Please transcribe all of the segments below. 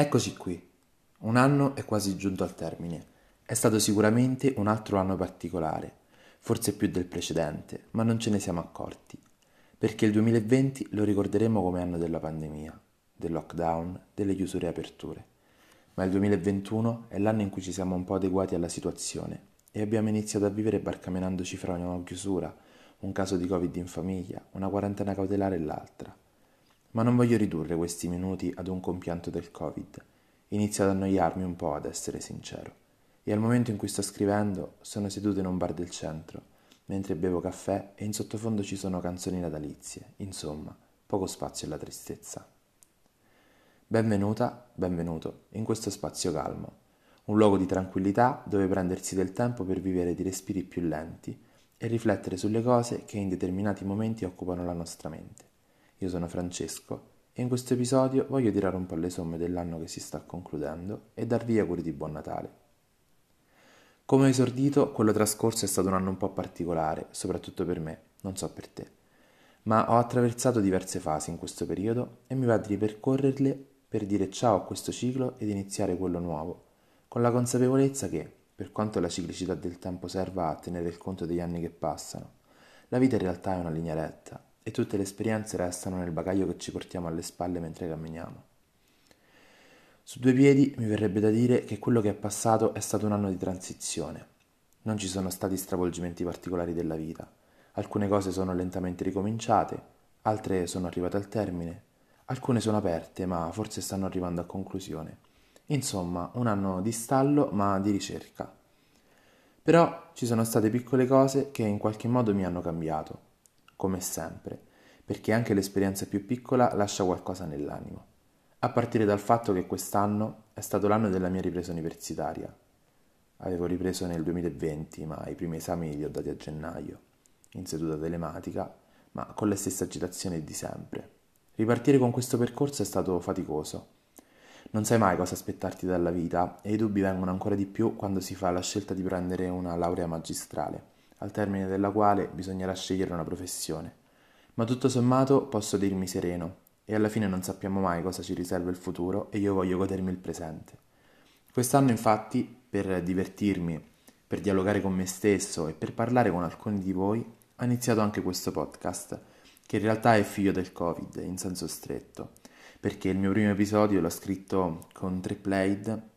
Eccoci qui. Un anno è quasi giunto al termine. È stato sicuramente un altro anno particolare, forse più del precedente, ma non ce ne siamo accorti. Perché il 2020 lo ricorderemo come anno della pandemia, del lockdown, delle chiusure e aperture. Ma il 2021 è l'anno in cui ci siamo un po' adeguati alla situazione e abbiamo iniziato a vivere barcamenandoci fra una chiusura, un caso di Covid in famiglia, una quarantena cautelare e l'altra. Ma non voglio ridurre questi minuti ad un compianto del Covid. Inizio ad annoiarmi un po', ad essere sincero. E al momento in cui sto scrivendo sono seduto in un bar del centro, mentre bevo caffè e in sottofondo ci sono canzoni natalizie. Insomma, poco spazio alla tristezza. Benvenuta, benvenuto in questo spazio calmo, un luogo di tranquillità dove prendersi del tempo per vivere di respiri più lenti e riflettere sulle cose che in determinati momenti occupano la nostra mente. Io sono Francesco e in questo episodio voglio tirare un po' le somme dell'anno che si sta concludendo e darvi auguri di buon Natale. Come ho esordito, quello trascorso è stato un anno un po' particolare, soprattutto per me, non so per te. Ma ho attraversato diverse fasi in questo periodo e mi va di ripercorrerle per dire ciao a questo ciclo ed iniziare quello nuovo, con la consapevolezza che, per quanto la ciclicità del tempo serva a tenere il conto degli anni che passano, la vita in realtà è una linea retta e tutte le esperienze restano nel bagaglio che ci portiamo alle spalle mentre camminiamo. Su due piedi mi verrebbe da dire che quello che è passato è stato un anno di transizione. Non ci sono stati stravolgimenti particolari della vita. Alcune cose sono lentamente ricominciate, altre sono arrivate al termine, alcune sono aperte ma forse stanno arrivando a conclusione. Insomma, un anno di stallo ma di ricerca. Però ci sono state piccole cose che in qualche modo mi hanno cambiato come sempre, perché anche l'esperienza più piccola lascia qualcosa nell'animo. A partire dal fatto che quest'anno è stato l'anno della mia ripresa universitaria. Avevo ripreso nel 2020, ma i primi esami li ho dati a gennaio, in seduta telematica, ma con le stesse agitazioni di sempre. Ripartire con questo percorso è stato faticoso. Non sai mai cosa aspettarti dalla vita e i dubbi vengono ancora di più quando si fa la scelta di prendere una laurea magistrale al termine della quale bisognerà scegliere una professione. Ma tutto sommato posso dirmi sereno, e alla fine non sappiamo mai cosa ci riserva il futuro e io voglio godermi il presente. Quest'anno infatti, per divertirmi, per dialogare con me stesso e per parlare con alcuni di voi, ho iniziato anche questo podcast, che in realtà è figlio del Covid, in senso stretto, perché il mio primo episodio l'ho scritto con tre played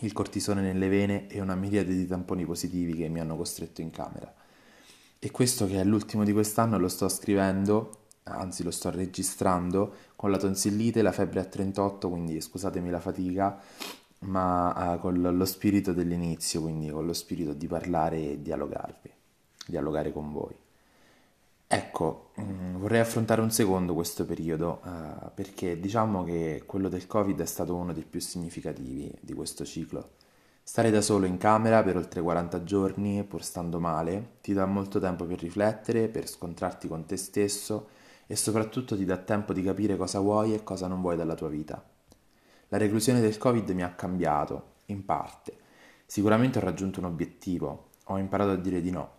il cortisone nelle vene e una miriade di tamponi positivi che mi hanno costretto in camera. E questo che è l'ultimo di quest'anno lo sto scrivendo, anzi lo sto registrando, con la tonsillite, la febbre a 38, quindi scusatemi la fatica, ma uh, con lo spirito dell'inizio, quindi con lo spirito di parlare e dialogarvi, dialogare con voi. Ecco, mm, vorrei affrontare un secondo questo periodo uh, perché diciamo che quello del Covid è stato uno dei più significativi di questo ciclo. Stare da solo in camera per oltre 40 giorni, pur stando male, ti dà molto tempo per riflettere, per scontrarti con te stesso e soprattutto ti dà tempo di capire cosa vuoi e cosa non vuoi dalla tua vita. La reclusione del Covid mi ha cambiato, in parte. Sicuramente ho raggiunto un obiettivo, ho imparato a dire di no,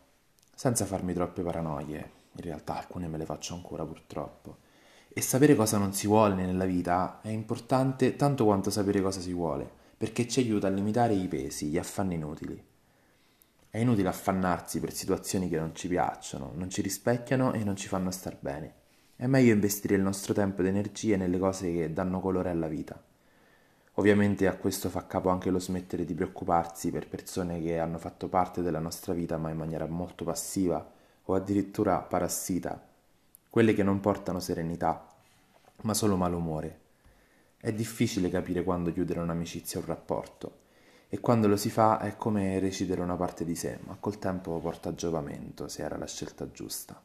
senza farmi troppe paranoie, in realtà alcune me le faccio ancora purtroppo. E sapere cosa non si vuole nella vita è importante tanto quanto sapere cosa si vuole, perché ci aiuta a limitare i pesi, gli affanni inutili. È inutile affannarsi per situazioni che non ci piacciono, non ci rispecchiano e non ci fanno star bene. È meglio investire il nostro tempo ed energie nelle cose che danno colore alla vita. Ovviamente a questo fa capo anche lo smettere di preoccuparsi per persone che hanno fatto parte della nostra vita ma in maniera molto passiva o addirittura parassita, quelle che non portano serenità, ma solo malumore. È difficile capire quando chiudere un'amicizia o un rapporto, e quando lo si fa è come recidere una parte di sé, ma col tempo porta giovamento se era la scelta giusta.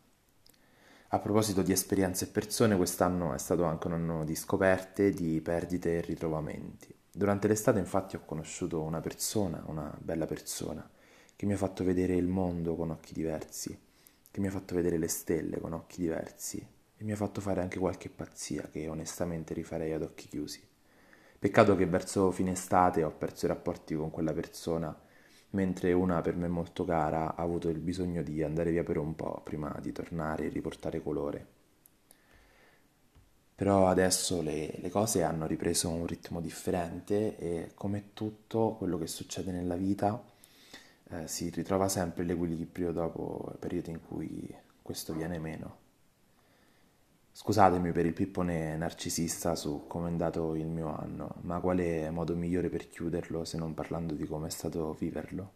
A proposito di esperienze e persone, quest'anno è stato anche un anno di scoperte, di perdite e ritrovamenti. Durante l'estate infatti ho conosciuto una persona, una bella persona, che mi ha fatto vedere il mondo con occhi diversi che mi ha fatto vedere le stelle con occhi diversi e mi ha fatto fare anche qualche pazzia che onestamente rifarei ad occhi chiusi. Peccato che verso fine estate ho perso i rapporti con quella persona, mentre una per me molto cara ha avuto il bisogno di andare via per un po' prima di tornare e riportare colore. Però adesso le, le cose hanno ripreso un ritmo differente e come tutto quello che succede nella vita eh, si ritrova sempre l'equilibrio dopo periodi in cui questo viene meno. Scusatemi per il pippone narcisista su come è andato il mio anno, ma quale modo migliore per chiuderlo se non parlando di come è stato viverlo?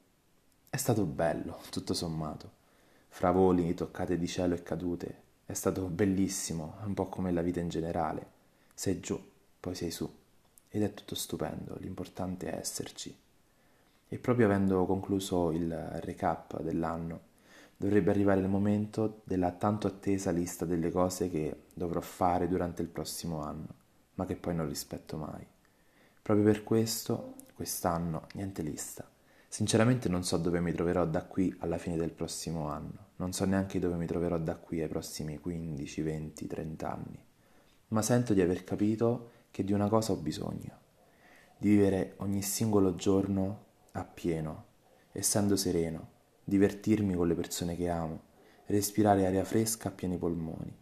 È stato bello, tutto sommato. Fra voli, toccate di cielo e cadute, è stato bellissimo, un po' come la vita in generale. Sei giù, poi sei su. Ed è tutto stupendo, l'importante è esserci. E proprio avendo concluso il recap dell'anno, dovrebbe arrivare il momento della tanto attesa lista delle cose che dovrò fare durante il prossimo anno, ma che poi non rispetto mai. Proprio per questo, quest'anno, niente lista. Sinceramente non so dove mi troverò da qui alla fine del prossimo anno, non so neanche dove mi troverò da qui ai prossimi 15, 20, 30 anni, ma sento di aver capito che di una cosa ho bisogno, di vivere ogni singolo giorno appieno, essendo sereno, divertirmi con le persone che amo, respirare aria fresca a pieni polmoni,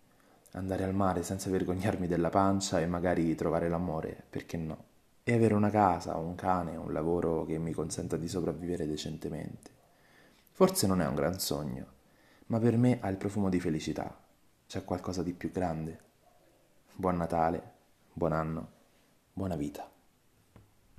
andare al mare senza vergognarmi della pancia e magari trovare l'amore, perché no? E avere una casa, un cane, un lavoro che mi consenta di sopravvivere decentemente. Forse non è un gran sogno, ma per me ha il profumo di felicità. C'è qualcosa di più grande. Buon Natale, buon anno, buona vita.